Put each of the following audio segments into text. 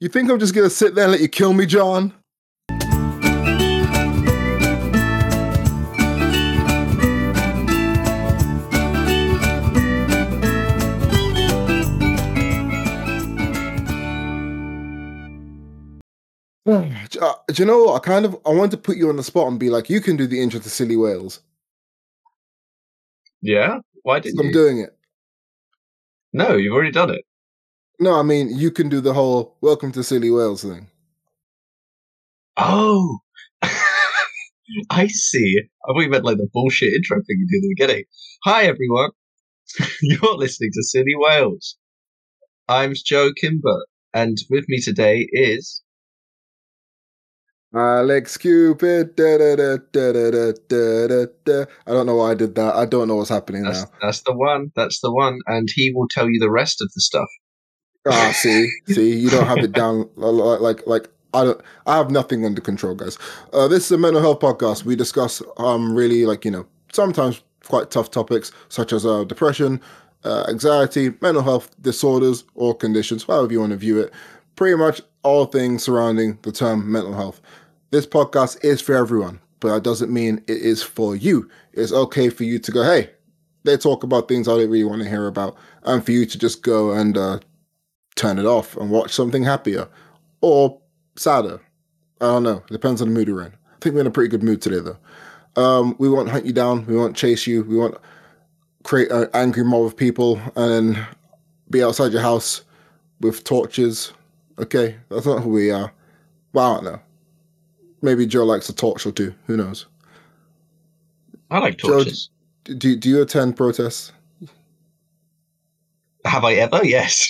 You think I'm just gonna sit there and let you kill me, John? Uh, do you know what? I kind of I want to put you on the spot and be like, you can do the intro to Silly Whales. Yeah? Why didn't I'm you? doing it. No, you've already done it. No, I mean you can do the whole "Welcome to Silly Whales" thing. Oh, I see. I thought you meant like the bullshit intro thing you do at the beginning. Hi, everyone. You're listening to Silly Whales. I'm Joe Kimber, and with me today is Alex Cupid. Da, da, da, da, da, da, da, da. I don't know why I did that. I don't know what's happening that's, now. That's the one. That's the one. And he will tell you the rest of the stuff. Ah, see, see, you don't have it down like like like I don't. I have nothing under control, guys. Uh, this is a mental health podcast. We discuss um really like you know sometimes quite tough topics such as uh, depression, uh, anxiety, mental health disorders or conditions, however you want to view it. Pretty much all things surrounding the term mental health. This podcast is for everyone, but that doesn't mean it is for you. It's okay for you to go, hey, they talk about things I don't really want to hear about, and for you to just go and uh, turn it off and watch something happier or sadder. I don't know. It depends on the mood we're in. I think we're in a pretty good mood today, though. Um, we won't hunt you down. We won't chase you. We won't create an angry mob of people and then be outside your house with torches. Okay, that's not who we are. Well, I don't know. Maybe Joe likes a torch or two. Who knows? I like Joe, torches. Do, do you attend protests? Have I ever? Yes.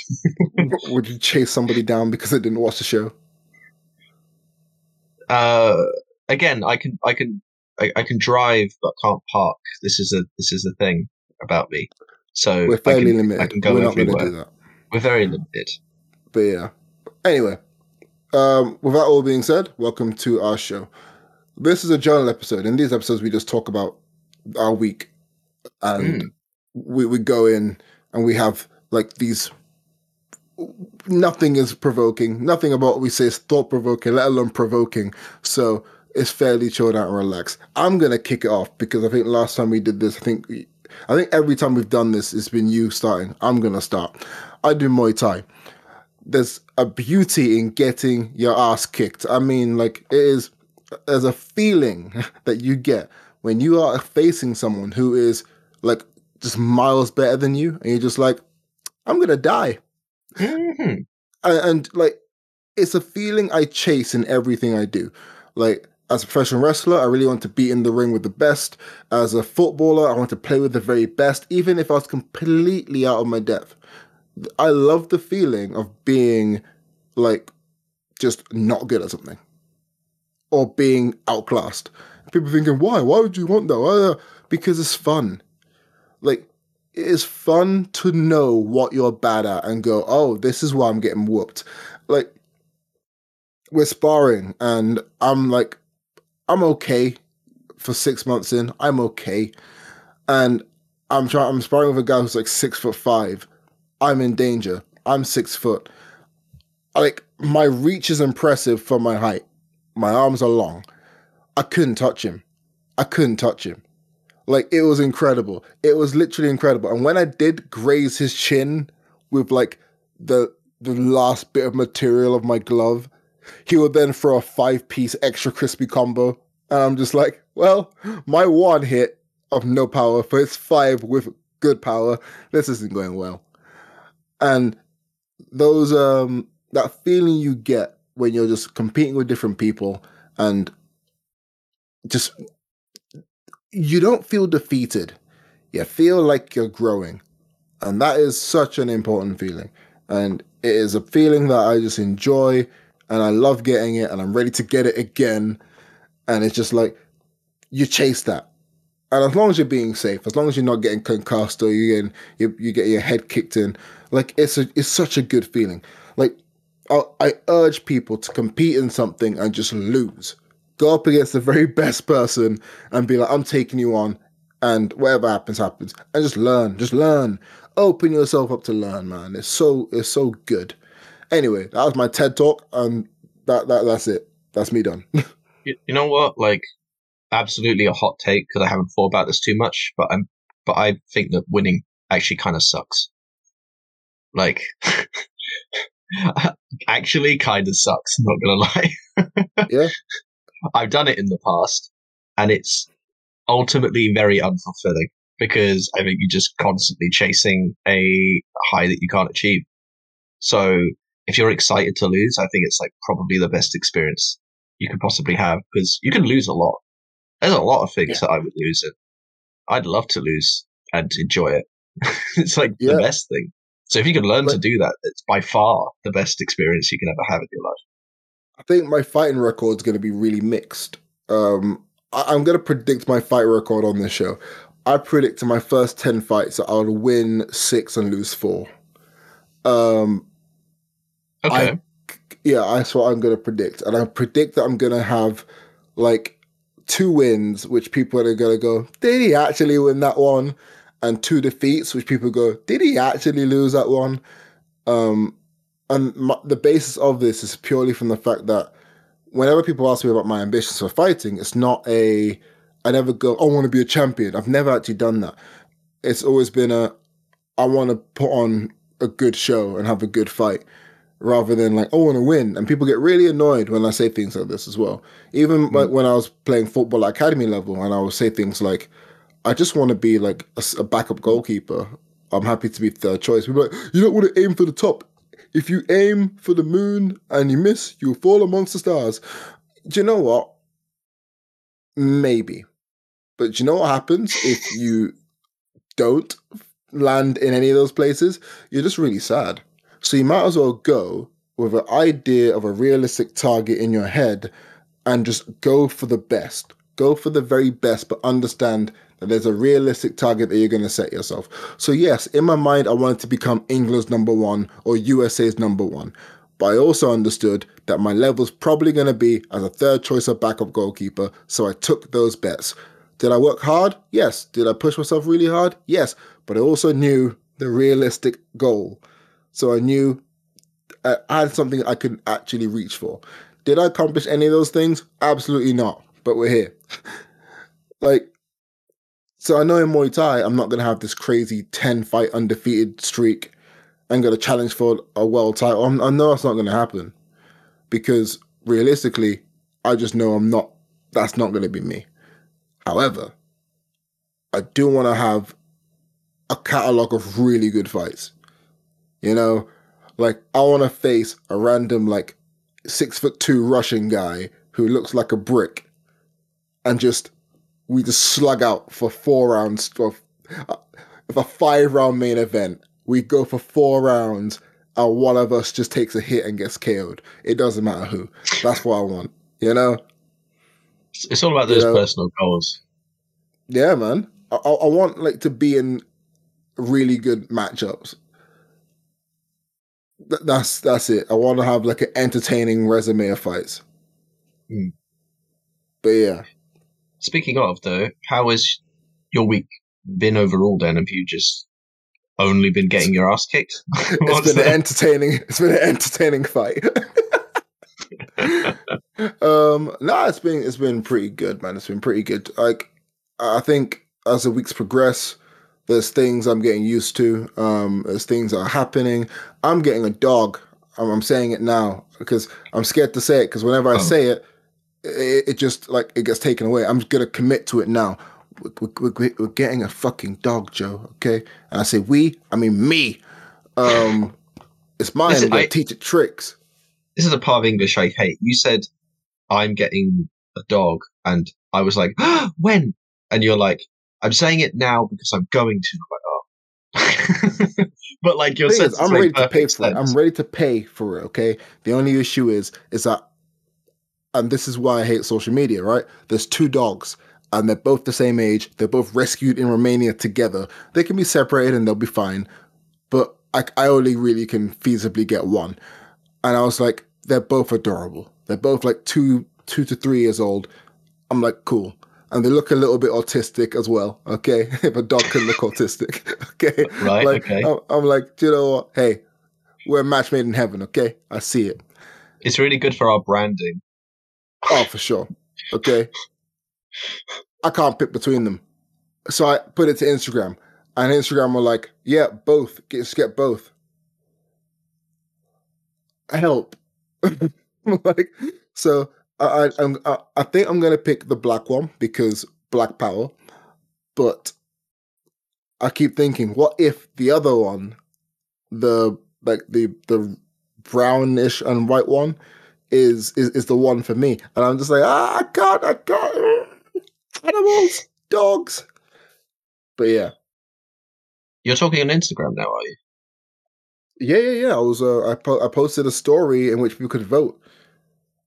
Would you chase somebody down because they didn't watch the show? uh, again, I can, I can, I, I can drive, but can't park. This is a, this is a thing about me. So We're I fairly can, limited. I can go We're not going to do that. We're very limited. But yeah. Anyway, um, with that all being said, welcome to our show. This is a journal episode. In these episodes, we just talk about our week, and Mm. we we go in and we have like these. Nothing is provoking. Nothing about what we say is thought provoking, let alone provoking. So it's fairly chilled out and relaxed. I'm gonna kick it off because I think last time we did this, I think I think every time we've done this, it's been you starting. I'm gonna start. I do Muay Thai there's a beauty in getting your ass kicked. I mean, like it is there's a feeling that you get when you are facing someone who is like just miles better than you, and you're just like, I'm gonna die. Mhm. And, and like it's a feeling I chase in everything I do. Like as a professional wrestler, I really want to be in the ring with the best. As a footballer, I want to play with the very best, even if I was completely out of my depth. I love the feeling of being like just not good at something or being outclassed. People thinking, why? Why would you want that? Why? Because it's fun. Like, it is fun to know what you're bad at and go, oh, this is why I'm getting whooped. Like, we're sparring and I'm like, I'm okay for six months in. I'm okay. And I'm trying, I'm sparring with a guy who's like six foot five. I'm in danger. I'm six foot. Like my reach is impressive for my height. My arms are long. I couldn't touch him. I couldn't touch him. Like it was incredible. It was literally incredible. And when I did graze his chin with like the the last bit of material of my glove, he would then throw a five piece extra crispy combo. And I'm just like, well, my one hit of no power for his five with good power. This isn't going well and those um that feeling you get when you're just competing with different people and just you don't feel defeated. You feel like you're growing. And that is such an important feeling. And it is a feeling that i just enjoy and i love getting it and i'm ready to get it again. And it's just like you chase that. And as long as you're being safe, as long as you're not getting concussed or you getting you, you get your head kicked in, like it's a it's such a good feeling. Like I, I urge people to compete in something and just lose. Go up against the very best person and be like, I'm taking you on, and whatever happens, happens, and just learn, just learn. Open yourself up to learn, man. It's so it's so good, Anyway, that was my TED talk, and that, that that's it. That's me done. You, you know what? Like, absolutely a hot take because I haven't thought about this too much, but I'm, but I think that winning actually kind of sucks. Like, actually, kind of sucks. Not gonna lie. Yeah. I've done it in the past, and it's ultimately very unfulfilling because I think you're just constantly chasing a high that you can't achieve. So if you're excited to lose, I think it's like probably the best experience you could possibly have because you can lose a lot. There's a lot of things that I would lose and I'd love to lose and enjoy it. it's like Yeah. the best thing. So if you can learn to do that, it's by far the best experience you can ever have in your life. I think my fighting record is going to be really mixed. Um, I- I'm going to predict my fight record on this show. I predict in my first 10 fights that I'll win six and lose four. Um, Okay. I- yeah, that's what I'm going to predict. And I predict that I'm going to have like two wins, which people are going to go, did he actually win that one? And two defeats, which people go, did he actually lose that one? Um, and my, the basis of this is purely from the fact that whenever people ask me about my ambitions for fighting, it's not a, I never go, oh, I want to be a champion. I've never actually done that. It's always been a, I want to put on a good show and have a good fight rather than like, oh, I want to win. And people get really annoyed when I say things like this as well. Even mm. like when I was playing football at academy level and I would say things like, I just want to be like a backup goalkeeper. I'm happy to be third choice. People are like, you don't want to aim for the top. If you aim for the moon and you miss, you'll fall amongst the stars. Do you know what? Maybe. But do you know what happens if you don't land in any of those places? You're just really sad. So you might as well go with an idea of a realistic target in your head and just go for the best. Go for the very best, but understand there's a realistic target that you're going to set yourself. So, yes, in my mind, I wanted to become England's number one or USA's number one. But I also understood that my level's probably going to be as a third choice of backup goalkeeper. So I took those bets. Did I work hard? Yes. Did I push myself really hard? Yes. But I also knew the realistic goal. So I knew I I had something I could actually reach for. Did I accomplish any of those things? Absolutely not. But we're here. like, so I know in Muay Thai, I'm not going to have this crazy 10 fight undefeated streak and get a challenge for a world title. I'm, I know that's not going to happen because realistically, I just know I'm not, that's not going to be me. However, I do want to have a catalog of really good fights. You know, like I want to face a random like six foot two Russian guy who looks like a brick, and just we just slug out for four rounds of if a five round main event. We go for four rounds, and one of us just takes a hit and gets KO'd. It doesn't matter who. That's what I want. You know? It's, all about those You know- personal goals. Yeah, man. I, I want like to be in really good matchups. Th- That's that's it. I want to have like an entertaining resume of fights. Hmm. But yeah, Speaking of though, how has your week been overall? Then have you just only been getting your ass kicked? it's been an entertaining. It's been an entertaining fight. um, no, it's been it's been pretty good, man. It's been pretty good. Like I think as the weeks progress, there's things I'm getting used to. Um, there's things that are happening. I'm getting a dog. I'm, I'm saying it now because I'm scared to say it because whenever I Oh. say it, it, it just like it gets taken away. I'm gonna commit to it now. We're, we're, we're- getting a fucking dog, Joe. Okay, and I say we, I mean me. Um, it's mine. Listen, gonna teach it tricks. this is a part of English I hate. You said I'm getting a dog, and I was like, when? And you're like, I'm saying it now because I'm going to. Oh. but like your Thing sense is, I'm ready to pay for it. I'm ready to pay for it. Okay. The only issue is, is that, and this is why I hate social media. Right? There's two dogs, and they're both the same age. They're both rescued in Romania together. They can be separated and they'll be fine. But I, I only really can feasibly get one. And I was like, they're both adorable. They're both like two, two to three years old. I'm like, cool. And they look a little bit autistic as well. Okay. if a dog can look autistic. Okay. Right, Like, okay. I'm, I'm like, do you know what? Hey, we're a match made in heaven. Okay, I see it. It's really good for our branding. Oh, for sure. Okay. I can't pick between them. So I put it to Instagram. And Instagram were like, yeah, both. Get, get both. Help. like, so I, I, I think I'm going to pick the black one because black power. But I keep thinking, what if the other one, the like the the brownish and white one, is is is the one for me? And I'm just like, ah, I can't, I can't. Animals, dogs. But yeah, You're talking on Instagram now, are you? yeah, yeah, yeah. I was uh, I po- I posted a story in which people could vote,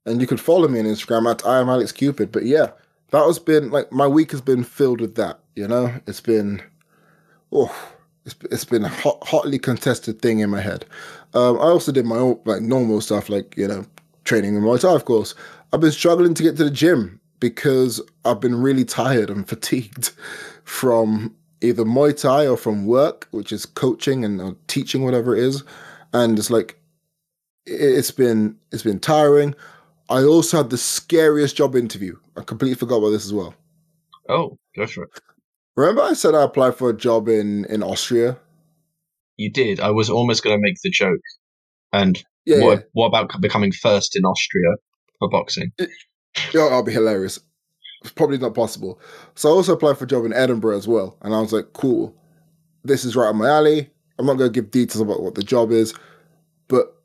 and you could follow me on Instagram at I am Alex Cupid. But yeah, that has been like my week has been filled with that. You know, it's been, oh, it's it's been a hot, hotly contested thing in my head. Um, I also did my own like normal stuff, like you know, training in Muay Thai. Of course, I've been struggling to get to the gym because I've been really tired and fatigued from either Muay Thai or from work, which is coaching and teaching, whatever it is. And it's like it- it's been it's been tiring. I also had the scariest job interview. I completely forgot about this as well. Oh, go for it. Remember, I said I applied for a job in in Austria. You did. I was almost going to make the joke. And Yeah, what, what about becoming first in Austria for boxing? yeah, yeah, that'll be hilarious. It's probably not possible. So I also applied for a job in Edinburgh as well, and I was like, cool, this is right up my alley. I'm not going to give details about what the job is, but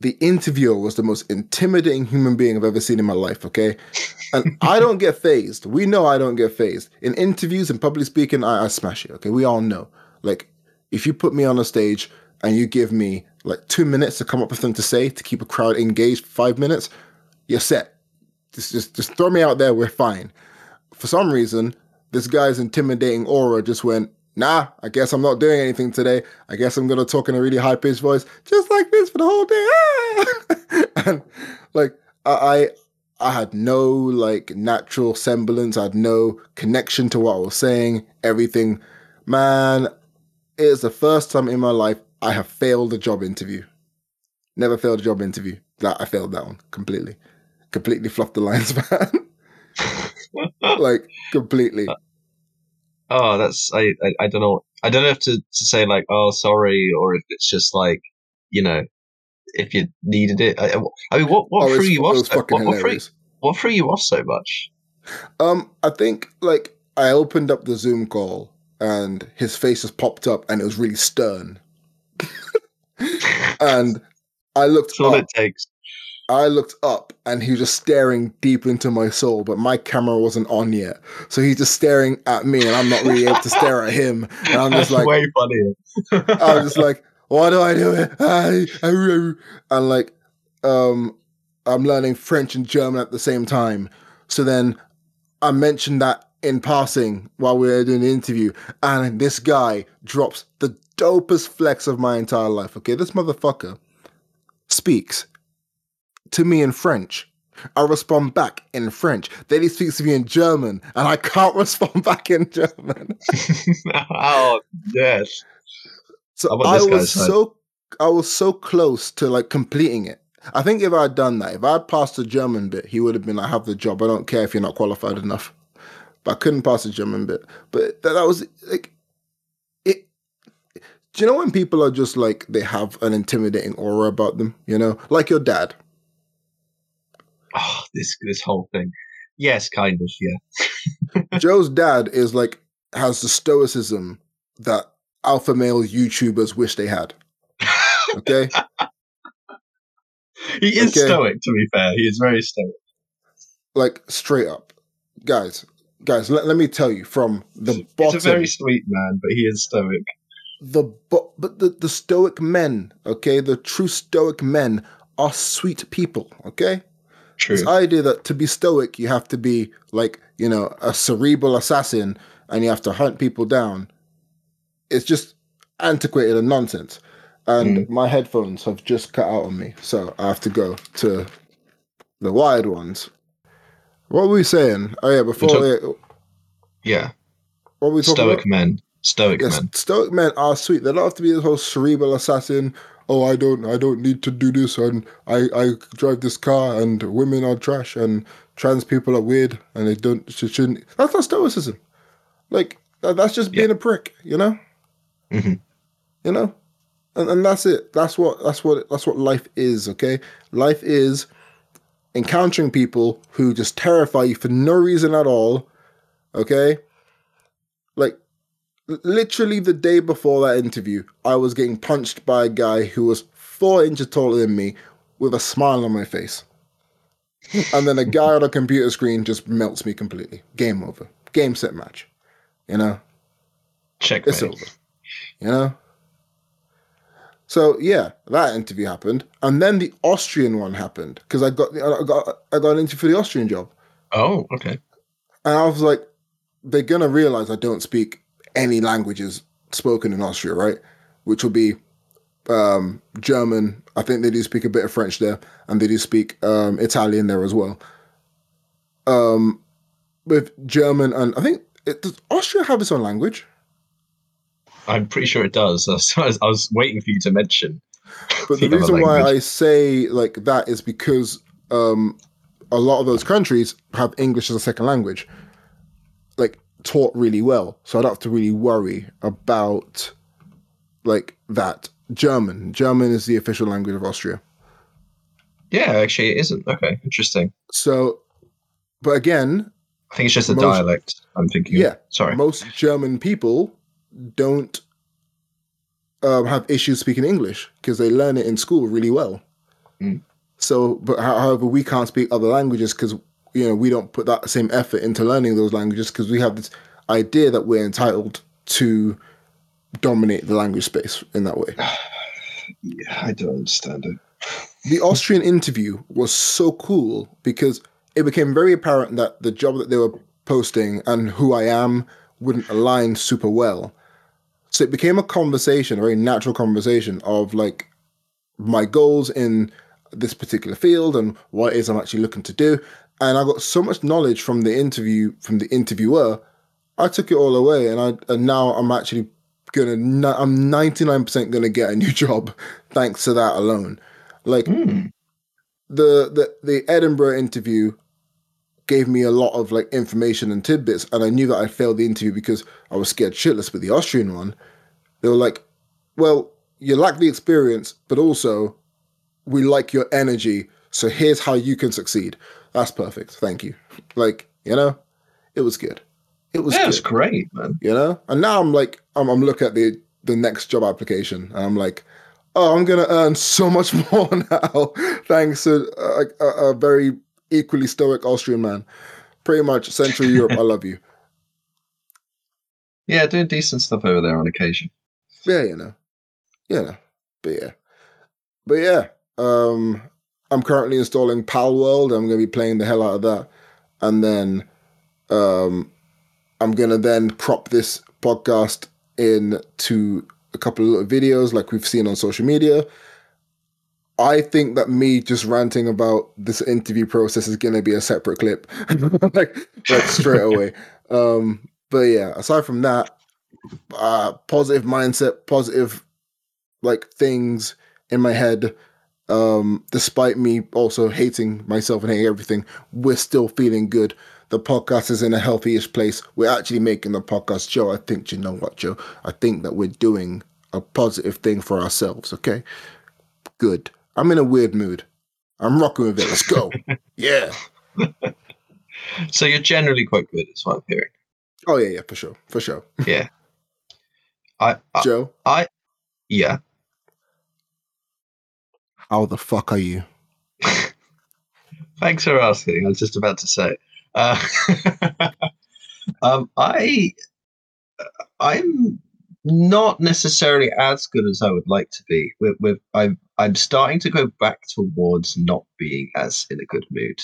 the interviewer was the most intimidating human being I've ever seen in my life. Okay, and I don't get phased. We know I don't get phased in interviews and public speaking. I, I smash it. Okay, we all know. Like, if you put me on a stage and you give me like two minutes to come up with something to say to keep a crowd engaged, five minutes, you're set. Just, just, just throw me out there. We're fine. For some reason, this guy's intimidating aura just went. Nah, I guess I'm not doing anything today. I guess I'm gonna talk in a really high pitched voice, just like this for the whole day. And like I, I had no like natural semblance. I had no connection to what I was saying. Everything, man. It is the first time in my life I have failed a job interview. Never failed a job interview. That I failed that one completely. Completely fluffed the lines, man. like completely. oh, that's I, I I don't know. I don't know if to, to say like oh sorry or if it's just like you know if you needed it. I, I mean, what what Oh, threw you off? was so- fucking What, what, threw, what threw you off so much? Um, I think like I opened up the Zoom call and his face has popped up and it was really stern. And I looked That's up, it takes. I looked up and he was just staring deep into my soul, but my camera wasn't on yet. So he's just staring at me and I'm not really able to stare at him. And I'm just like way funnier. I was just like, why do I do it? I, I, and like, um, I'm learning French and German at the same time. So then I mentioned that in passing while we were doing the interview, and this guy drops the dopest flex of my entire life. Okay, this motherfucker speaks to me in French. I respond back in French. Then he speaks to me in German, and I can't respond back in German. oh yes. So I was so I was so close to like completing it. I think if I had done that, if I had passed the German bit, he would have been like, "Have the job. I don't care if you're not qualified enough." But I couldn't pass the German bit. But that, that was like. Do you know when people are just like they have an intimidating aura about them? You know, like your dad. Oh, this this whole thing. Yes, kind of. Yeah. Joe's dad is like has the stoicism that alpha male YouTubers wish they had. Okay. He is Okay. stoic. To be fair, he is very stoic. like straight up, guys, guys. Let, let me tell you from the He's bottom, a very sweet man, but he is stoic. The but the the stoic men, okay, the true stoic men are sweet people, okay. True. This idea that to be stoic you have to be like you know a cerebral assassin and you have to hunt people down. It's just antiquated and nonsense. And mm. my headphones have just cut out on me, so I have to go to the wired ones. What were we saying? Oh yeah, before talk- yeah, yeah. what were we talking Stoic about? men. Stoic Yes, men. stoic men are sweet. They don't have to be this whole cerebral assassin oh, I don't, I don't need to do this, and I, I drive this car, and women are trash, and trans people are weird, and they don't, shouldn't. That's not stoicism. Like that's just being a prick, you know. Mhm. You know, and and that's it. That's what that's what that's what life is. Okay, life is encountering people who just terrify you for no reason at all. Okay, like literally the day before that interview, I was getting punched by a guy who was four inches taller than me with a smile on my face. And then a guy on a computer screen just melts me completely. Game over. Game set match. You know? Check. It's over. You know? So yeah, that interview happened. And then the Austrian one happened. Because I got I got I got an interview for the Austrian job. Oh, okay. And I was like, they're gonna realize I don't speak any languages spoken in Austria, right? Which will be um, German. I think they do speak a bit of French there, and they do speak um, Italian there as well. Um, with German and I think it, does Austria have its own language? I'm pretty sure it does. I was, waiting for you to mention. But the the reason why. I say like that is because um, a lot of those countries have English as a second language, like taught really well. So I don't have to really worry about like that. German. German is the official language of Austria. Yeah, actually, it isn't. Okay, interesting. So, but again, I think it's just a Most- dialect. I'm thinking. Yeah. Sorry. most German people don't um, have issues speaking English because they learn it in school really well. Mm. So, but however, we can't speak other languages because you know we don't put that same effort into learning those languages because we have this idea that we're entitled to dominate the language space in that way. yeah, I don't understand it. the Austrian interview was so cool because it became very apparent that the job that they were posting and who I am wouldn't align super well. So it became a conversation, a very natural conversation of like my goals in this particular field and what it is I'm actually looking to do. And I got so much knowledge from the interview from the interviewer. I took it all away, and I and now I'm actually gonna. I'm 99% gonna get a new job thanks to that alone. Like Hmm. the the the Edinburgh interview gave me a lot of like information and tidbits, and I knew that I failed the interview because I was scared shitless with the Austrian one. They were like, "Well, you lack the experience, but also we like your energy, so here's how you can succeed." That's perfect. Thank you. Like you know, it was good. It was Yeah, good it's great, man. you know and now i'm like i'm, I'm looking at the the next job application and i'm like oh i'm gonna earn so much more now thanks to a, a, a very equally stoic austrian man pretty much central europe i love you Yeah, doing decent stuff over there on occasion. yeah you know you know but yeah but yeah um i'm currently installing Palworld i'm gonna be playing the hell out of that. And then um i'm gonna then prop this podcast into a couple of little videos like we've seen on social media. I think that me just ranting about this interview process is gonna be a separate clip. Like like straight away. Um but yeah aside from that uh positive mindset positive like things in my head um despite me also hating myself and hating everything we're still feeling good. The podcast is in a healthy-ish place. We're actually making the podcast joe. I think you know what joe? I think that we're doing a positive thing for ourselves okay? Good. I'm in a weird mood. I'm rocking with it. Let's go. Yeah. So you're generally quite good, is what I'm hearing. oh yeah yeah for sure. For sure. Yeah. I, I joe? I, yeah. How the fuck are you Thanks for asking. I was just about to say. Uh, um, I, I'm not necessarily as good as I would like to be. I'm, I'm starting to go back towards not being as in a good mood.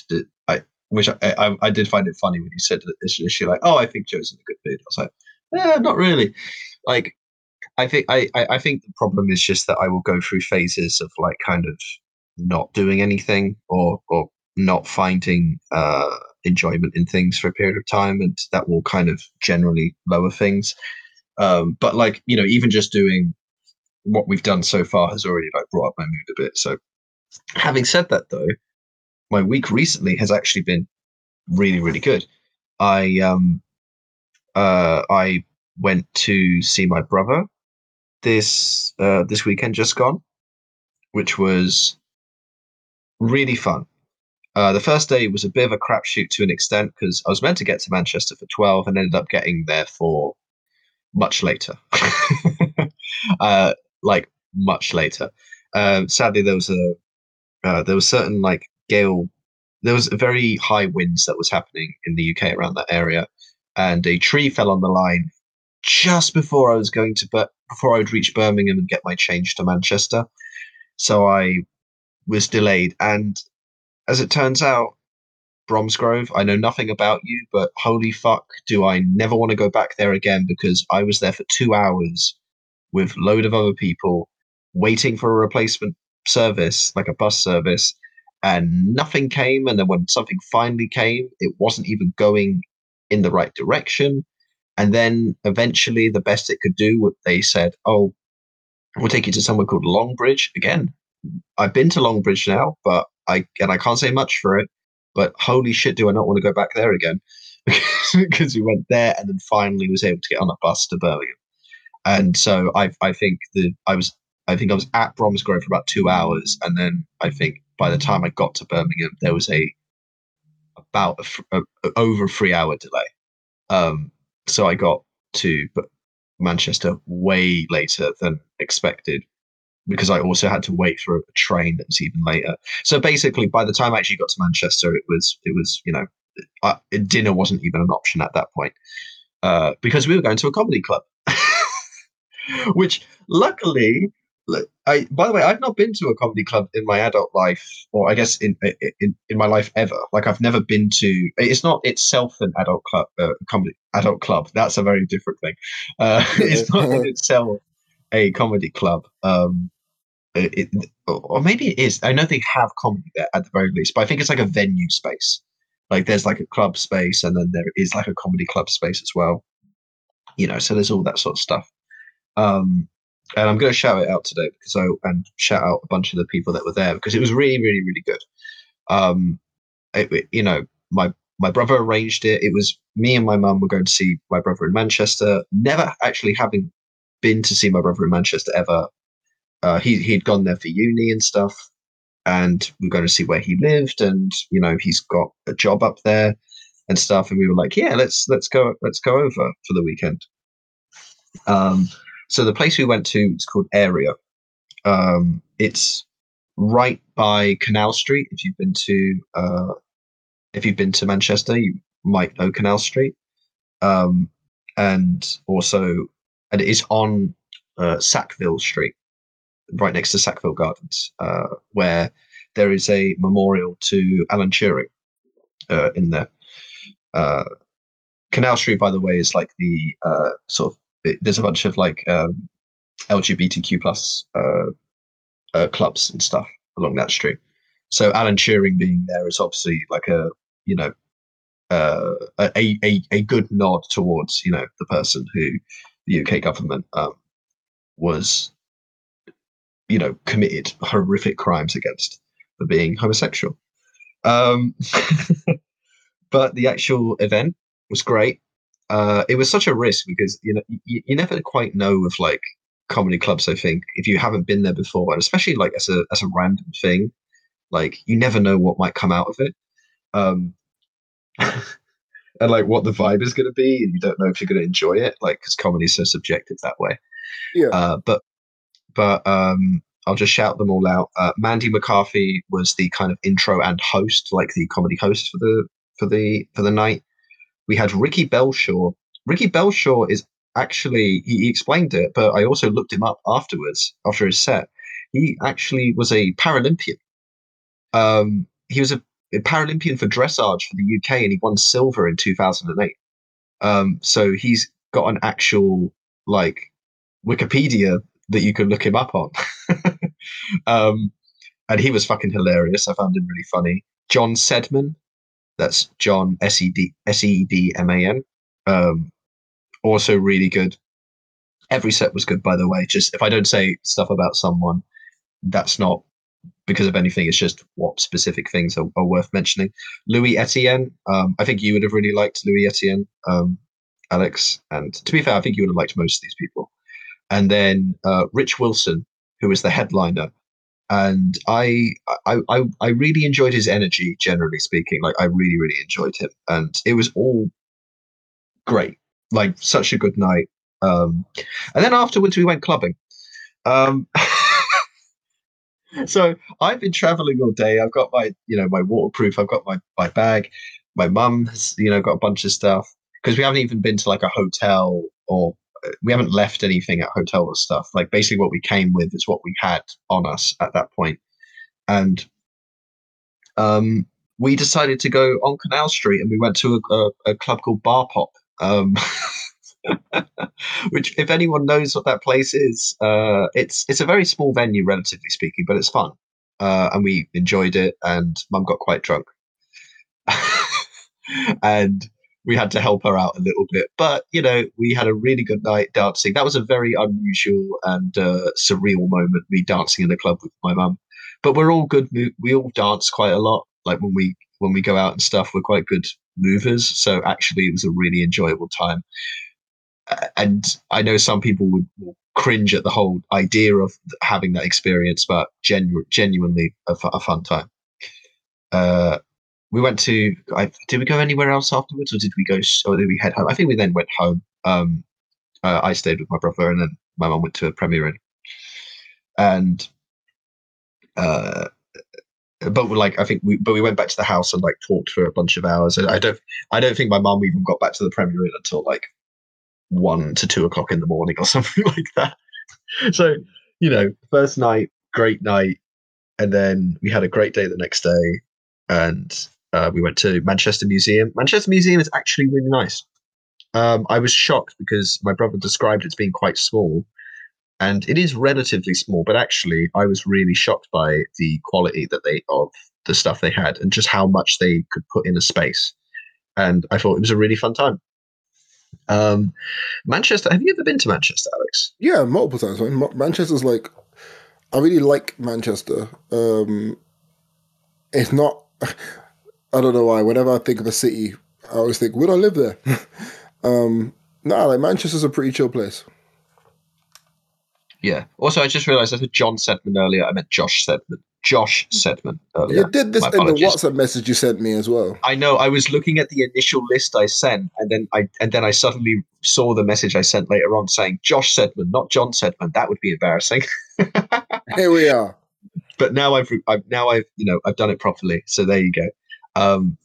I, which I, I, I did find it funny when you said that this issue, like, oh, I think Joe's in a good mood. I was like, eh, not really. Like, I think I, I, think the problem is just that I will go through phases of like kind of not doing anything or or not finding uh, enjoyment in things for a period of time, and that will kind of generally lower things. Um, but like you know, even just doing what we've done so far has already like brought up my mood a bit. So, having said that, though, my week recently has actually been really, really good. I um uh I went to see my brother this uh this weekend just gone, which was really fun. Uh, the first day was a bit of a crapshoot to an extent because I was meant to get to Manchester for 12 and ended up getting there for much later. uh, like much later. Um, sadly, there was a uh, there was certain like gale. There was very high winds that was happening in the UK around that area, and a tree fell on the line just before I was going to, before I would reach Birmingham and get my change to Manchester. So I was delayed, and as it turns out, Bromsgrove, I know nothing about you, but holy fuck, do I never want to go back there again because I was there for two hours with load of other people waiting for a replacement service, like a bus service, and nothing came. And then when something finally came, it wasn't even going in the right direction. And then eventually, the best it could do, they said, "Oh, we'll take you to somewhere called Longbridge." Again, I've been to Longbridge now, but I and I can't say much for it. But holy shit, do I not want to go back there again? because we went there and then finally was able to get on a bus to Birmingham. And so I I think the I was I think I was at Bromsgrove for about two hours, and then I think by the time I got to Birmingham, there was a about a, a, over three hour delay. Um, so I got to Manchester way later than expected because I also had to wait for a train that was even later. So basically, by the time I actually got to Manchester, it was it was you know uh, dinner wasn't even an option at that point uh, because we were going to a comedy club, which luckily. I, by the way, I've not been to a comedy club in my adult life, or I guess in in, in my life ever. Like I've never been to. It's not itself an adult club, uh, comedy adult club. That's a very different thing. Uh, it's not in itself a comedy club. Um, it, or maybe it is. I know they have comedy there at the very least, but I think it's like a venue space. Like there's like a club space, and then there is like a comedy club space as well. You know, so there's all that sort of stuff. Um, and I'm going to shout it out today because I and shout out a bunch of the people that were there because it was really, really, really good. Um, it, it, you know, my my brother arranged it. It was me and my mum were going to see my brother in Manchester. Never actually having been to see my brother in Manchester ever uh, he he'd gone there for uni and stuff, and we are going to see where he lived, and you know he's got a job up there and stuff, and we were like, yeah, let's let's go let's go over for the weekend. Um, so the place we went to is called Area. Um, it's right by Canal Street. If you've been to uh, if you've been to Manchester, you might know Canal Street. Um, and also, and it is on uh, Sackville Street right next to Sackville Gardens, uh, where there is a memorial to Alan Turing uh, in there. Uh, Canal Street, by the way, is like the uh, sort of there's a bunch of like um, LGBTQ plus uh, uh, clubs and stuff along that street. So Alan Turing being there is obviously like a you know uh, a, a a good nod towards you know the person who the UK government um, was you know, committed horrific crimes against for being homosexual. Um, but the actual event was great. Uh, it was such a risk because you know you, you never quite know with like comedy clubs. I think if you haven't been there before, and especially like as a as a random thing, like you never know what might come out of it. Um, and like what the vibe is going to be, and you don't know if you're going to enjoy it, like because comedy is so subjective that way. Yeah. Uh, but but um, I'll just shout them all out. Uh, Mandy McCarthy was the kind of intro and host, like the comedy host for the for the for the night. We had Ricky Balshaw. Ricky Balshaw is actually he, explained it, but I also looked him up afterwards after his set. He actually was a Paralympian. Um, he was a, a Paralympian for dressage for the UK, and he won silver in 2008. Um, so he's got an actual like Wikipedia that you can look him up on. um, and he was fucking hilarious. I found him really funny. John Sedman, that's John S E D S E D M A N, um, also really good. Every set was good, by the way. Just if I don't say stuff about someone, that's not because of anything. It's just what specific things are, are worth mentioning. Louis Etienne, um, I think you would have really liked Louis Etienne, um, Alex. And to be fair, I think you would have liked most of these people. And then uh, Rich Wilson, who was the headliner. And I, I, I, I really enjoyed his energy, generally speaking. Like I really, really enjoyed him, and it was all great. Like such a good night. Um, and then afterwards, we went clubbing. Um, so I've been traveling all day. I've got my, you know, my waterproof. I've got my my bag. My mum has, you know, got a bunch of stuff because we haven't even been to like a hotel or we haven't left anything at hotel or stuff. Like basically, what we came with is what we had on us at that point, and um, we decided to go on Canal Street and we went to a, a, a club called Bar Pop. Um, which if anyone knows what that place is, uh, it's it's a very small venue, relatively speaking, but it's fun, uh, and we enjoyed it. And Mum got quite drunk, and we had to help her out a little bit. But you know, we had a really good night dancing. That was a very unusual and uh, surreal moment. Me dancing in a club with my mum, but we're all good. We all dance quite a lot. Like when we when we go out and stuff, we're quite good movers. So actually, it was a really enjoyable time and I know some people would, cringe at the whole idea of having that experience, but genu- genuinely a, f- a fun time. Uh, we went to. I, did we go anywhere else afterwards, or did we go? Or did we head home? I think we then went home. Um, uh, I stayed with my brother, and then my mum went to a premiere, and uh, but like I think we, but we went back to the house and like talked for a bunch of hours. And I don't, I don't think my mum even got back to the premiere until like one to two o'clock in the morning or something like that. So, you know, first night, great night. And then we had a great day the next day. And uh, we went to Manchester Museum. Manchester Museum is actually really nice. Um, I was shocked because my brother described it as being quite small. And it is relatively small, but actually, I was really shocked by the quality that they of the stuff they had and just how much they could put in a space. And I thought it was a really fun time. Um, Manchester. Have you ever been to Manchester, Alex? Yeah, multiple times. Manchester's like, I really like Manchester. Um, it's not. I don't know why. Whenever I think of a city, I always think, would I live there? um, nah, like Manchester's a pretty chill place. Yeah. Also, I just realised I said John Sedman earlier. I meant Josh Sedman. Josh Sedman earlier. You did this in the WhatsApp message you sent me as well. I know. I was looking at the initial list I sent, and then I and then I suddenly saw the message I sent later on saying Josh Sedman, not John Sedman. That would be embarrassing. Here we are. But now I've, I've now I've you know I've done it properly. So there you go. Um,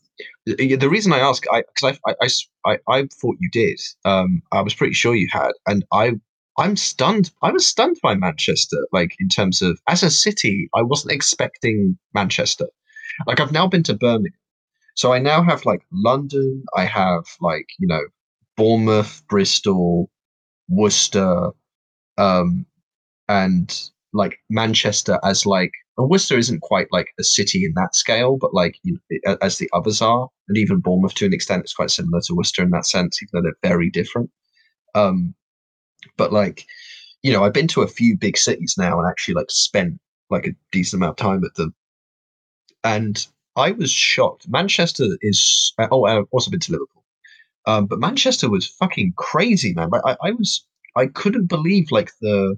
the reason I ask, I because I, I, I I thought you did. Um, I was pretty sure you had, and I I'm stunned. I was stunned by Manchester, like in terms of as a city, I wasn't expecting Manchester. Like I've now been to Birmingham. So I now have like London, I have like, you know, Bournemouth, Bristol, Worcester, um, and like Manchester as like Worcester isn't quite like a city in that scale, but like you know, as the others are, and even Bournemouth to an extent is quite similar to Worcester in that sense, even though they're very different. Um, but like, you know, I've been to a few big cities now and actually like spent like a decent amount of time at them. And I was shocked. Manchester is uh, oh, I've also been to Liverpool. Um, but Manchester was fucking crazy, man. I, I was I couldn't believe like the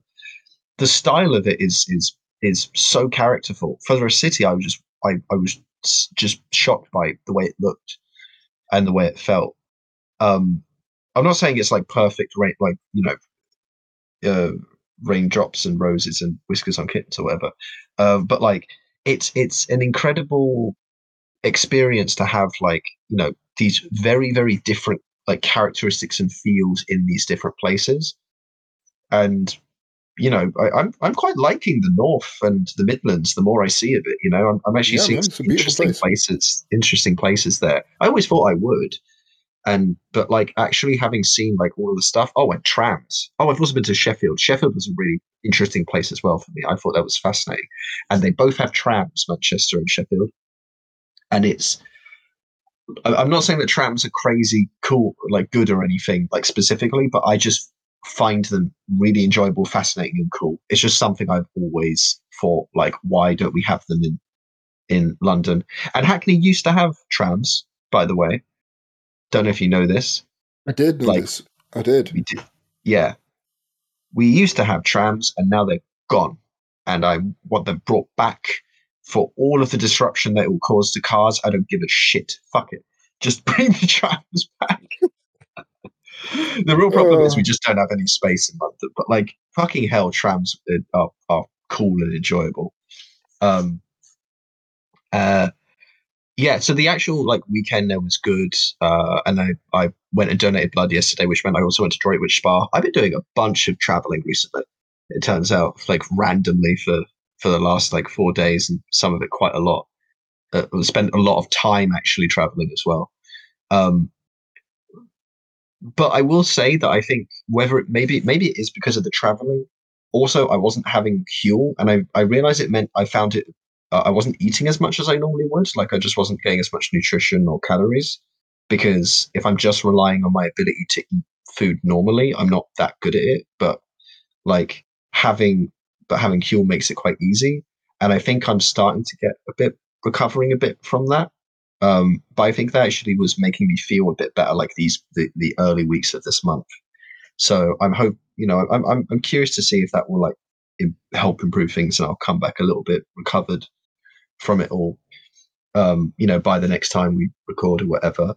the style of it is is is so characterful. For a city, I was just I, I was just shocked by the way it looked and the way it felt. Um, I'm not saying it's like perfect? Like you know, uh, raindrops and roses and whiskers on kittens or whatever. Uh, but like it's it's an incredible experience to have like you know these very very different like characteristics and feels in these different places and you know I, am I'm, I'm quite liking the north and the midlands the more i see of it you know? I'm, I'm actually yeah, seeing man, interesting place. places interesting places there. I always thought i would and but like actually having seen like all of the stuff oh and trams. Oh i've also been to sheffield. Sheffield was a really interesting place as well for me. I thought that was fascinating. And they both have trams manchester and sheffield. And it's i'm not saying that trams are crazy cool like good or anything like specifically but i just find them really enjoyable, fascinating, and cool. It's just something I've always thought like, why don't we have them in in London? And Hackney used to have trams, by the way. Don't know if you know this. I did know Like- this. I did. Did, yeah. We used to have trams, and now they're gone. And I want them brought back for all of the disruption that it will cause to cars. I don't give a shit. Fuck it. Just bring the trams back. The real problem is we just don't have any space in London. But like fucking hell, trams are, are cool and enjoyable. Um. Uh. Yeah, so the actual like weekend there was good, uh, and I, I went and donated blood yesterday, which meant I also went to Droitwich Spa. I've been doing a bunch of traveling recently. It turns out, like randomly for for the last like four days, and some of it quite a lot. Uh, spent a lot of time actually traveling as well. Um, but I will say that I think whether it maybe maybe it is because of the traveling. Also, I wasn't having Huel, and I I realized it meant I found it. Uh, I wasn't eating as much as I normally would. Like I just wasn't getting as much nutrition or calories because if I'm just relying on my ability to eat food normally, I'm not that good at it. But like having but having Huel makes it quite easy, and I think I'm starting to get a bit recovering a bit from that. Um, but I think that actually was making me feel a bit better, like these the, the early weeks of this month. So I'm hope you know I'm I'm I'm curious to see if that will like help improve things, and I'll come back a little bit recovered from it all. Um, you know, by the next time we record or whatever.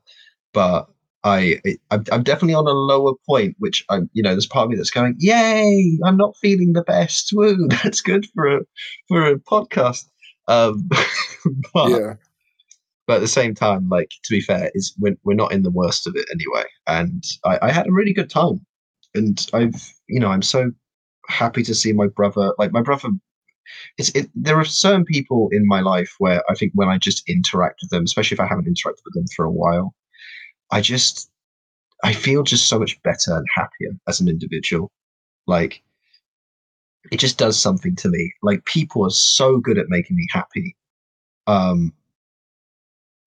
But I I'm, I'm definitely on a lower point, which I'm you know there's part of me that's going, yay! I'm not feeling the best. Woo! That's good for a for a podcast. Um, but, Yeah. But at the same time, like to be fair, is we're we're not in the worst of it anyway. And I, I had a really good time, and I've you know I'm so happy to see my brother. Like my brother, it's it. There are certain people in my life where I think when I just interact with them, especially if I haven't interacted with them for a while, I just I feel just so much better and happier as an individual. Like it just does something to me. Like people are so good at making me happy. Um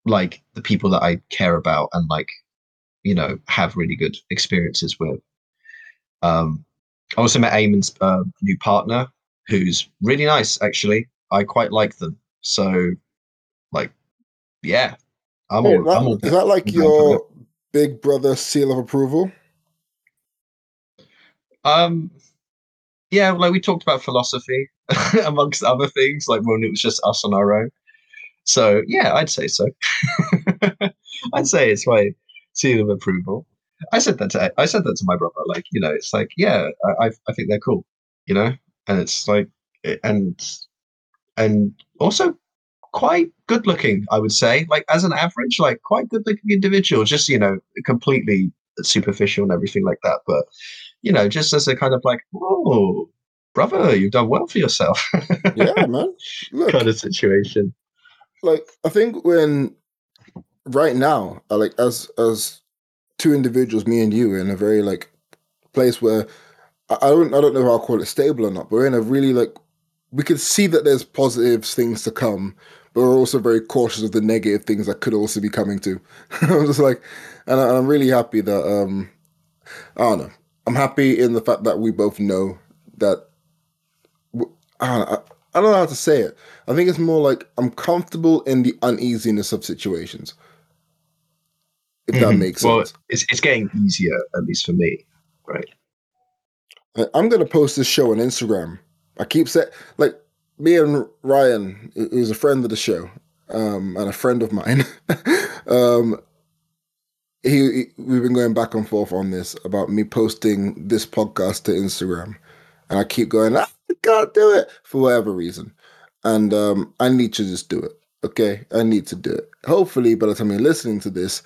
like the people that I care about and like, you know, have really good experiences with. Um I also met Eamon's uh, new partner, who's really nice actually. I quite like them. So like yeah. I'm all, that- I'm all is that like your big brother seal of approval? Um, yeah, like we talked about philosophy amongst other things, like when it was just us on our own. So yeah, I'd say so. I'd say it's my seal of approval. I said that to I said that to my brother. Like you know, it's like yeah, I I, think they're cool. You know, and it's like eh, and and also quite good looking. I would say, like as an average, like quite good looking individual. Just you know, completely superficial and everything like that, but you know, just as a kind of like, oh, brother, you've done well for yourself Yeah, man. Look, kind of situation. Like I think when right now, uh, like as as two individuals, me and you, in a very like place where I, don't I don't know if I'll call it stable or not, but we're in a really like we can see that there's positive things to come, but we're also very cautious of the negative things that could also be coming too. I'm just like, and, I, I'm really happy that um I don't know. I'm happy in the fact that we both know that I don't know, I, don't know how to say it. I think it's more like I'm comfortable in the uneasiness of situations. If that Mhm. makes well, sense. it's it's getting easier, at least for me, right? I'm gonna post this show on Instagram. I keep saying, like, me and Ryan, who- who's a friend of the show, um, and a friend of mine, um, he, he- we've been going back and forth on this about me posting this podcast to Instagram, and I keep going, "Ah, can't do it for whatever reason, and um, I need to just do it. Okay, I need to do it. Hopefully, by the time you're listening to this,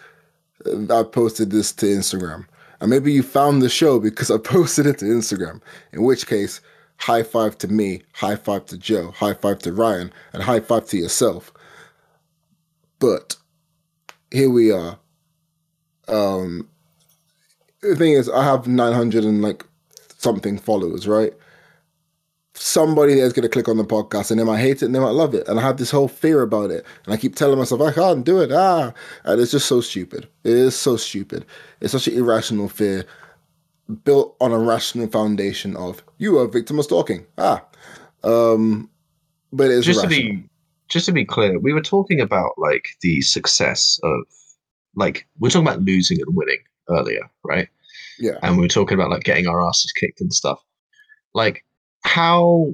uh, I posted this to Instagram. And maybe you found the show because I posted it to Instagram. In which case, high five to me, high five to Joe, high five to Ryan, and high five to yourself. But here we are. Um, the thing is, I have 900 and like something followers, right? Somebody there's gonna click on the podcast and they might hate it and they might love it. And I have this whole fear about it. And I keep telling myself, I can't do it. Ah. And it's just so stupid. It is so stupid. It's such an irrational fear. built on a rational foundation of you are a victim of stalking. Ah, um, but it's just to be just to be clear, we were talking about like the success of like we're talking about losing and winning earlier, right? yeah. And we were talking about like getting our asses kicked and stuff. Like, how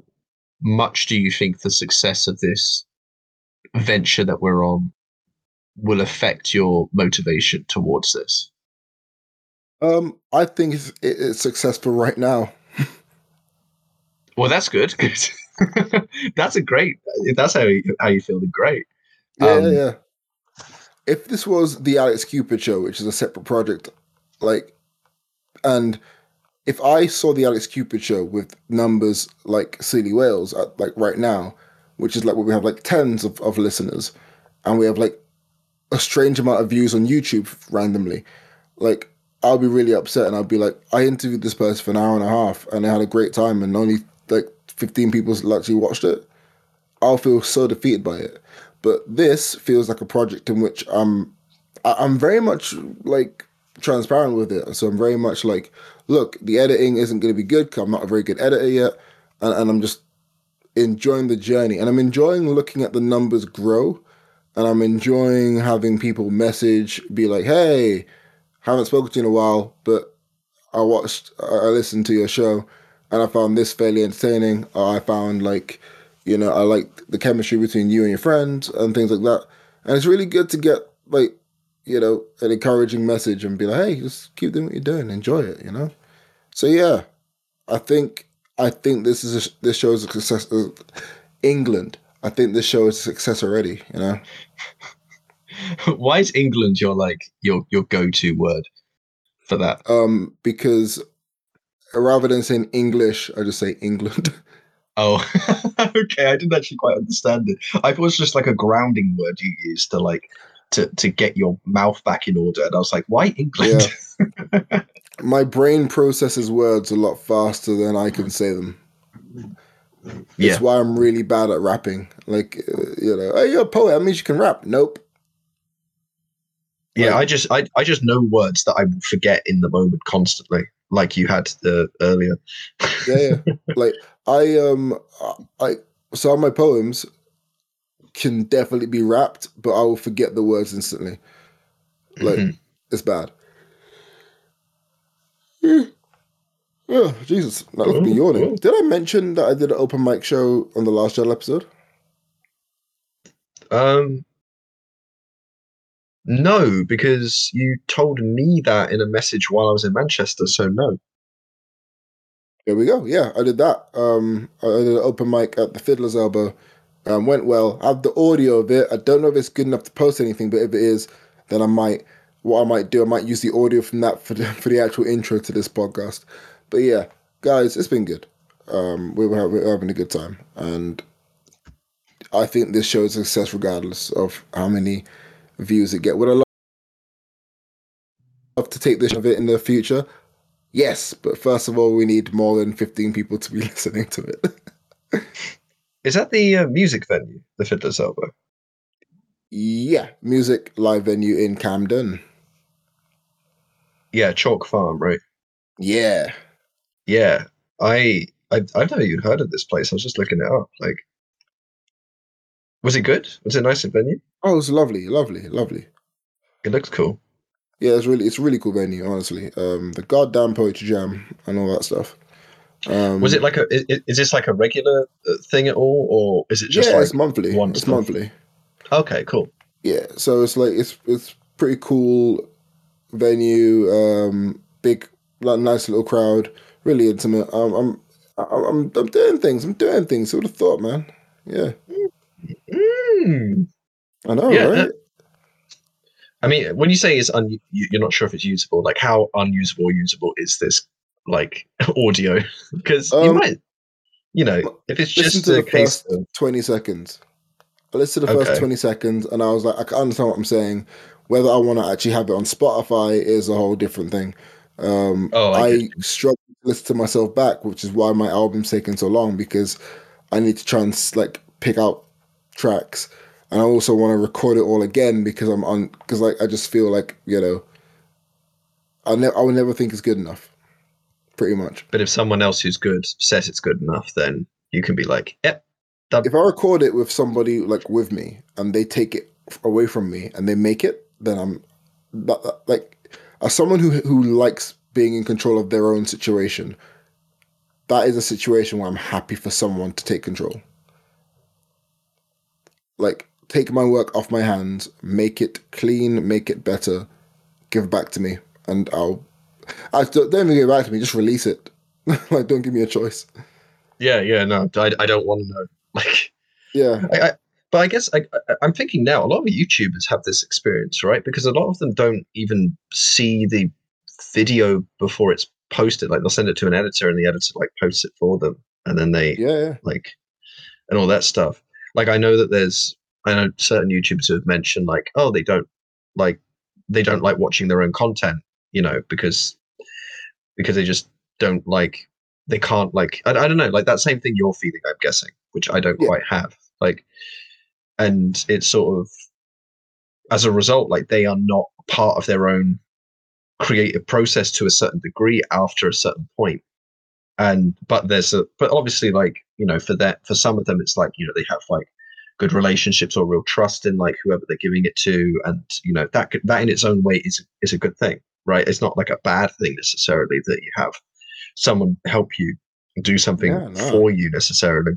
much do you think the success of this venture that we're on will affect your motivation towards this? Um, I think it's, it's successful right now. Well, that's good. that's a great. That's how you, how you feel, great. Yeah, Um, yeah, yeah. If this was the Alex Cupid show, which is a separate project, like, and if I saw the Alex Cupid show with numbers like Silly Whales, at, like right now, which is like where we have like tens of, of listeners, and we have like a strange amount of views on YouTube randomly, like I'll be really upset and I'll be like, I interviewed this person for an hour and a half and I had a great time and only like 15 people actually watched it. I'll feel so defeated by it. But this feels like a project in which I'm, I'm very much like transparent with it. So I'm very much like, look, the editing isn't going to be good 'cause I'm not a very good editor yet, and, and I'm just enjoying the journey and I'm enjoying looking at the numbers grow, and I'm enjoying having people message, be like, hey, haven't spoken to you in a while, but I watched, I listened to your show, and I found this fairly entertaining. I found like, you know, I like the chemistry between you and your friend and things like that. And it's really good to get like, you know, an encouraging message and be like, hey, just keep doing what you're doing, enjoy it, you know. So yeah, I think I think this is a, this show is a success. Uh, England, I think this show is a success already. You know, Why is England your like your your go to word for that? um, because rather than saying English, I just say England. Oh, okay. I didn't actually quite understand it. I thought it was just like a grounding word you used to like to to get your mouth back in order. And I was like, why England? My brain processes words a lot faster than I can say them. Yeah. Why I'm really bad at rapping. Like, uh, you know, hey, you're a poet. That means you can rap. Nope. Yeah, Like- I just I, I just know words that I forget in the moment constantly, like you had uh, earlier. Yeah, yeah. like I um I some of my poems can definitely be rapped, but I will forget the words instantly. Like Mhm. it's bad. Yeah. Oh, Jesus. Now look at me yawning. Did I mention that I did an open mic show on the last Shell episode? Um, no, because you told me that in a message while I was in Manchester. So no. There we go. Yeah, I did that. Um, I did an open mic at the Fiddler's Elbow. Um, went well. I have the audio of it. I don't know if it's good enough to post anything, but if it is, then I might. What I might do, I might use the audio from that for the, for the actual intro to this podcast. But yeah, guys, it's been good. Um, we were, having, we having a good time, and I think this show is a success regardless of how many views it get. Would I love- to take this of it in the future? Yes, but first of all, we need more than 15 people to be listening to it. Is that the uh, music venue, the Fiddler's Elbow? yeah, music live venue in Camden. Yeah, Chalk Farm, right? Yeah. Yeah, I, I I've never even heard of this place. I was just looking it up. Like, was it good? Was it a nice venue? Oh, it was lovely, lovely, lovely. It looks cool. Yeah, it's really it's a really cool venue, honestly. Um, the goddamn poetry jam and all that stuff. Um, Was it like a? Is, is this like a regular uh, thing at all, or is it just yeah, like? it's monthly. once It's month? monthly. Okay, cool. Yeah, so it's like it's it's pretty cool venue. Um, big, like, nice little crowd. Really intimate. Um, I'm I'm I'm I'm doing things. I'm doing things. Who would have thought, man? Yeah, Mm. I know, Yeah, right? I mean, when you say it's un, you- you're not sure if it's usable. Like, how unusable usable is this like audio? Because you Um, might, you know, if it's just to a the case first- of 20 seconds. I listened to the Okay. first 20 seconds and I was like, I can understand what I'm saying. Whether I want to actually have it on Spotify is a whole different thing. Um, Oh, I I, struggle to listen to myself back, which is why my album's taking so long because I need to try and like pick out tracks. And I also want to record it all again because I'm on, because like I just feel like, you know, I, ne- I will never think it's good enough. Pretty much. But if someone else who's good says it's good enough, then you can be like, yep. Done. If I record it with somebody like with me and they take it away from me and they make it, then I'm that, that- like as someone who who likes being in control of their own situation. That is a situation where I'm happy for someone to take control. Like take my work off my hands, make it clean, make it better, give back to me, and I'll. I don't, don't even give it back to me. Just release it. like don't give me a choice. Yeah, yeah, no, I, I don't want to know. Like, Yeah, I, I, but I guess I, I'm thinking now, a lot of YouTubers have this experience, right? Because a lot of them don't even see the video before it's posted. Like they'll send it to an editor, and the editor like posts it for them, and then they yeah, yeah. like and all that stuff. Like I know that there's I know certain YouTubers who have mentioned like, oh, they don't like they don't like watching their own content, you know, because because they just don't like they can't like I, I don't know like that same thing you're feeling I'm guessing, which I don't Yeah. quite have. Like, and it's sort of as a result, like they are not part of their own creative process to a certain degree after a certain point and but there's a but obviously like you know for that for some of them it's like you know they have like good relationships or real trust in like whoever they're giving it to and you know that that in its own way is is a good thing right it's not like a bad thing necessarily that you have someone help you do something Yeah, no. for you necessarily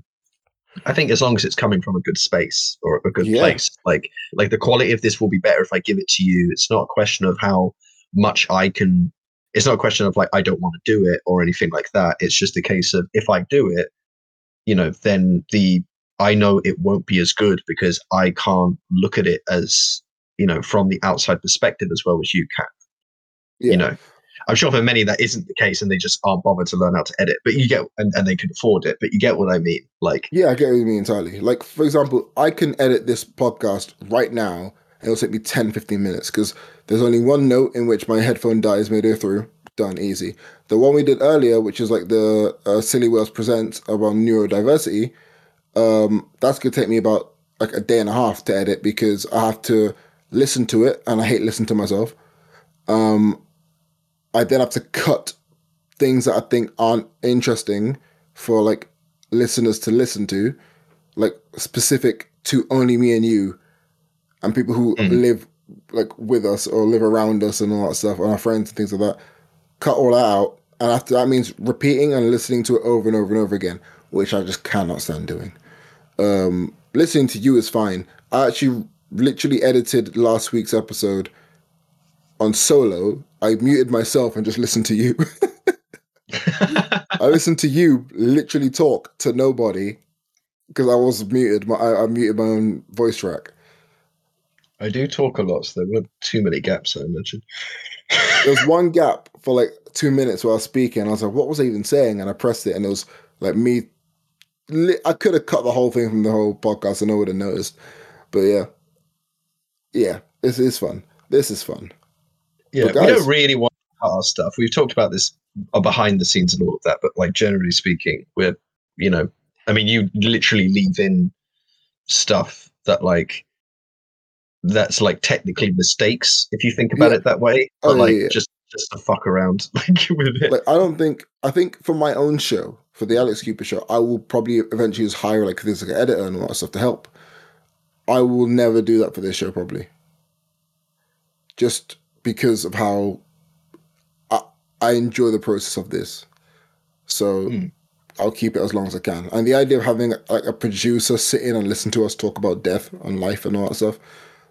i think as long as it's coming from a good space or a good Yeah. place like like the quality of this will be better if i give it to you it's not a question of how much i can it's not a question of like I don't want to do it or anything like that. It's just a case of if I do it, you know, then the I know it won't be as good because I can't look at it as you know from the outside perspective as well as you can. Yeah. You know, I'm sure for many that isn't the case and they just aren't bothered to learn how to edit. But you get and, and they can afford it. But you get what I mean. Like Yeah, I get what you mean entirely. Like, for example, I can edit this podcast right now and it'll take me 10, 15 minutes because there's only one note in which my headphone dies midway through. Done, easy. The one we did earlier, which is like the uh, Silly Whales Presents around neurodiversity, um, that's going to take me about like a day and a half to edit because I have to listen to it and I hate listening to myself. Um, I then have to cut things that I think aren't interesting for like listeners to listen to, like specific to only me and you, and people who Mm. live like with us or live around us and all that stuff, and our friends and things like that. Cut all that out, and after that means repeating and listening to it over and over and over again, which I just cannot stand doing. Um, listening to you is fine. I actually literally edited last week's episode on solo. I muted myself and just listened to you. I listened to you literally talk to nobody because I was muted. My, I, I muted my own voice track. I do talk a lot, so there weren't too many gaps. I imagine. There was one gap for like two minutes while I was speaking. I was like, "What was I even saying?" And I pressed it, and it was like me. I could have cut the whole thing from the whole podcast, and I would have noticed. But yeah, yeah, this is fun. This is fun. Yeah, we don't really want our stuff. We've talked about this uh, behind the scenes and all of that, but like generally speaking, we're you know, I mean, you literally leave in stuff that like that's like technically mistakes if you think about Yeah. it that way, Oh, but yeah, like yeah, yeah. just just to fuck around like with it. Like I don't think I think for my own show, for the Alex Cupid show, I will probably eventually just hire like this like an editor and all that stuff to help. I will never do that for this show probably. Just because of how I, I enjoy the process of this. So Mm. I'll keep it as long as I can. And the idea of having like a producer sit in and listen to us talk about death and life and all that stuff,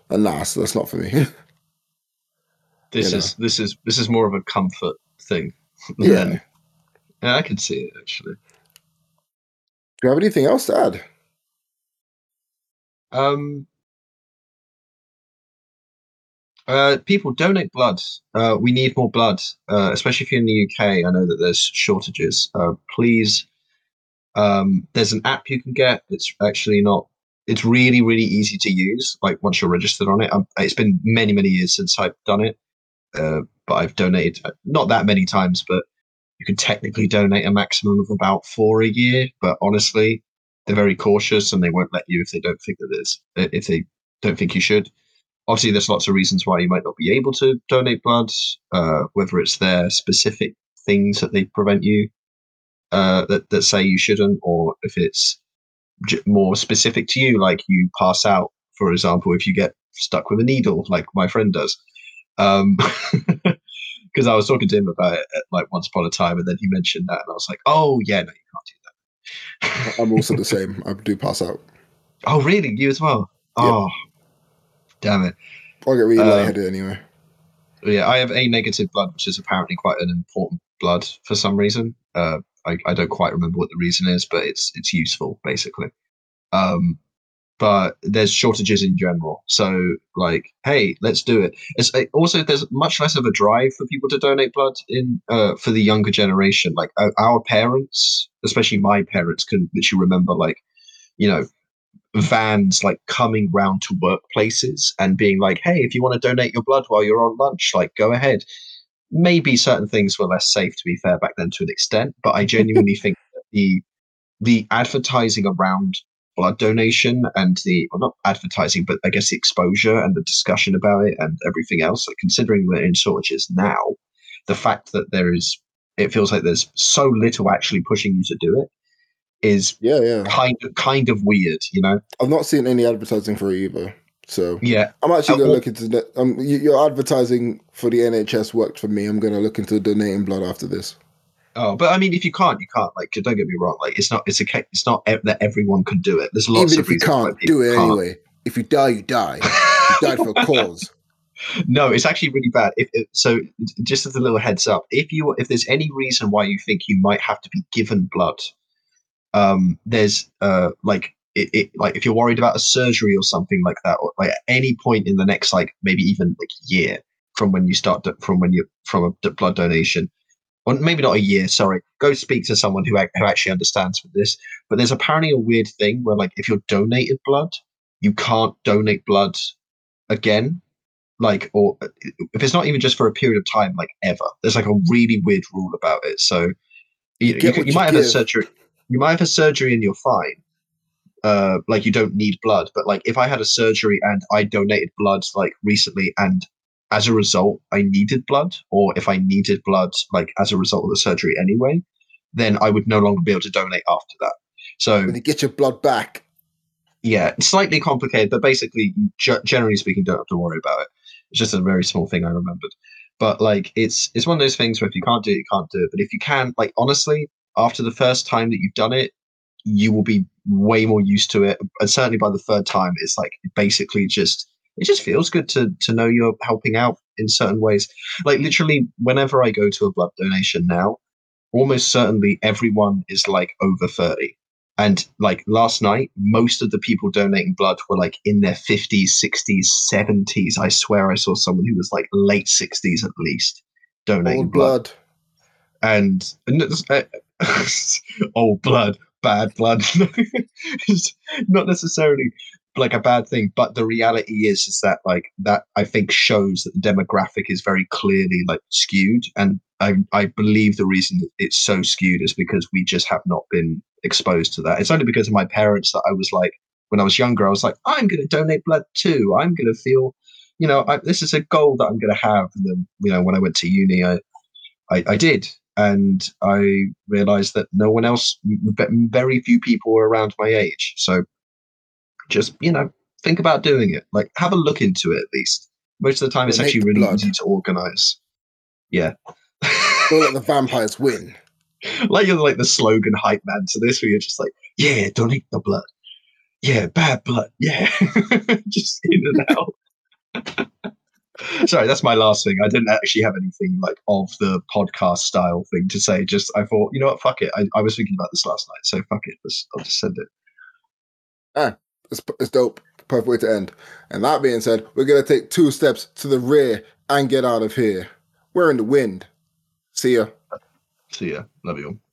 and nah, so that's not for me. this you is this is this is more of a comfort thing. yeah. yeah, I can see it actually. Do you have anything else to add? Um, uh, people donate blood. Uh, we need more blood, uh, especially if you're in the UK. I know that there's shortages. Uh, please, um, there's an app you can get. It's actually not. It's really, really easy to use. Like once you're registered on it, um, it's been many, many years since I've done it, uh, but I've donated uh, not that many times. But you can technically donate a maximum of about four a year. But honestly, they're very cautious and they won't let you if they don't think that there's if they don't think you should. Obviously, there's lots of reasons why you might not be able to donate blood, uh, whether it's their specific things that they prevent you uh, that that say you shouldn't, or if it's j- more specific to you, like you pass out, for example, if you get stuck with a needle, like my friend does. Um, because I was talking to him about it at, like once upon a time, and then he mentioned that, and I was like, "Oh yeah, no, you can't do that." I'm also the same. I do pass out. oh really? You as well? Oh, damn it! I get really Um, lightheaded anyway. Yeah, I have A negative blood, which is apparently quite an important blood for some reason. Uh, I, I don't quite remember what the reason is, but it's it's useful basically. Um, but there's shortages in general, so like, hey, let's do it. It's also there's much less of a drive for people to donate blood in uh, for the younger generation. Like uh, our parents, especially my parents, can literally remember like, you know, vans like coming round to workplaces and being like, hey, if you want to donate your blood while you're on lunch, like go ahead. Maybe certain things were less safe to be fair back then to an extent, but I genuinely think that the the advertising around blood donation and the well not advertising, but I guess the exposure and the discussion about it and everything else, like considering we're in shortages now, the fact that there is it feels like there's so little actually pushing you to do it is Yeah, yeah. kind of kind of weird, you know? I've not seen any advertising for it either. So Yeah, I'm actually going to look into that. Um, your advertising for the NHS worked for me. I'm going to look into donating blood after this. Oh, but I mean, if you can't, you can't. Like, don't get me wrong. Like, it's not. It's a. It's not that everyone can do it. There's lots Even of if you can't, do it can't. anyway. If you die, you die. You died for a cause. no, it's actually really bad. If, if so, just as a little heads up, if you if there's any reason why you think you might have to be given blood, um, there's uh like it, it like if you're worried about a surgery or something like that, or like at any point in the next like maybe even like year from when you start from when you from a blood donation, or maybe not a year. Sorry, go speak to someone who who actually understands this. But there's apparently a weird thing where like if you're donated blood, you can't donate blood again like or if it's not even just for a period of time like ever there's like a really weird rule about it so you, you, get can- what you you might have a surgery you might have a surgery and you're fine uh like you don't need blood but like if i had a surgery and i donated blood like recently and as a result i needed blood or if i needed blood like as a result of the surgery anyway then i would no longer be able to donate after that so you get your blood back, yeah, it's slightly complicated, but basically, ge- generally speaking, don't have to worry about it. It's just a very small thing I remembered. But like, it's it's one of those things where if you can't do it, you can't do it. But if you can, like, honestly, after the first time that you've done it, you will be way more used to it. And certainly by the third time, it's like basically just it just feels good to to know you're helping out in certain ways. Like literally, whenever I go to a blood donation now, almost certainly everyone is like over thirty. And like last night, most of the people donating blood were like in their 50s, 60s, 70s. I swear I saw someone who was like late 60s at least donating blood. blood. And, and uh, old blood, bad blood. it's not necessarily like a bad thing, but the reality is is that like that I think shows that the demographic is very clearly like skewed. And I I believe the reason it's so skewed is because we just have not been exposed to that. It's only because of my parents that I was like, when I was younger, I was like, I'm going to donate blood too. I'm going to feel, you know, I, this is a goal that I'm going to have. And then, you know, when I went to uni, I, I, I did. And I realized that no one else, very few people were around my age. So just, you know, think about doing it. Like, have a look into it at least. Most of the time, it's actually really blood. easy to organize. Yeah. Don't let the vampires win. like you're like the slogan hype man to this, where you're just like, yeah, donate the blood. Yeah, bad blood. Yeah, just in and out. Sorry, that's my last thing. I didn't actually have anything like of the podcast style thing to say. Just I thought, you know what, fuck it. I, I was thinking about this last night, so fuck it. Let's, I'll just send it. Ah, It's, it's dope. Perfect way to end. And that being said, we're going to take two steps to the rear and get out of here. We're in the wind. See ya. See ya. Love you all.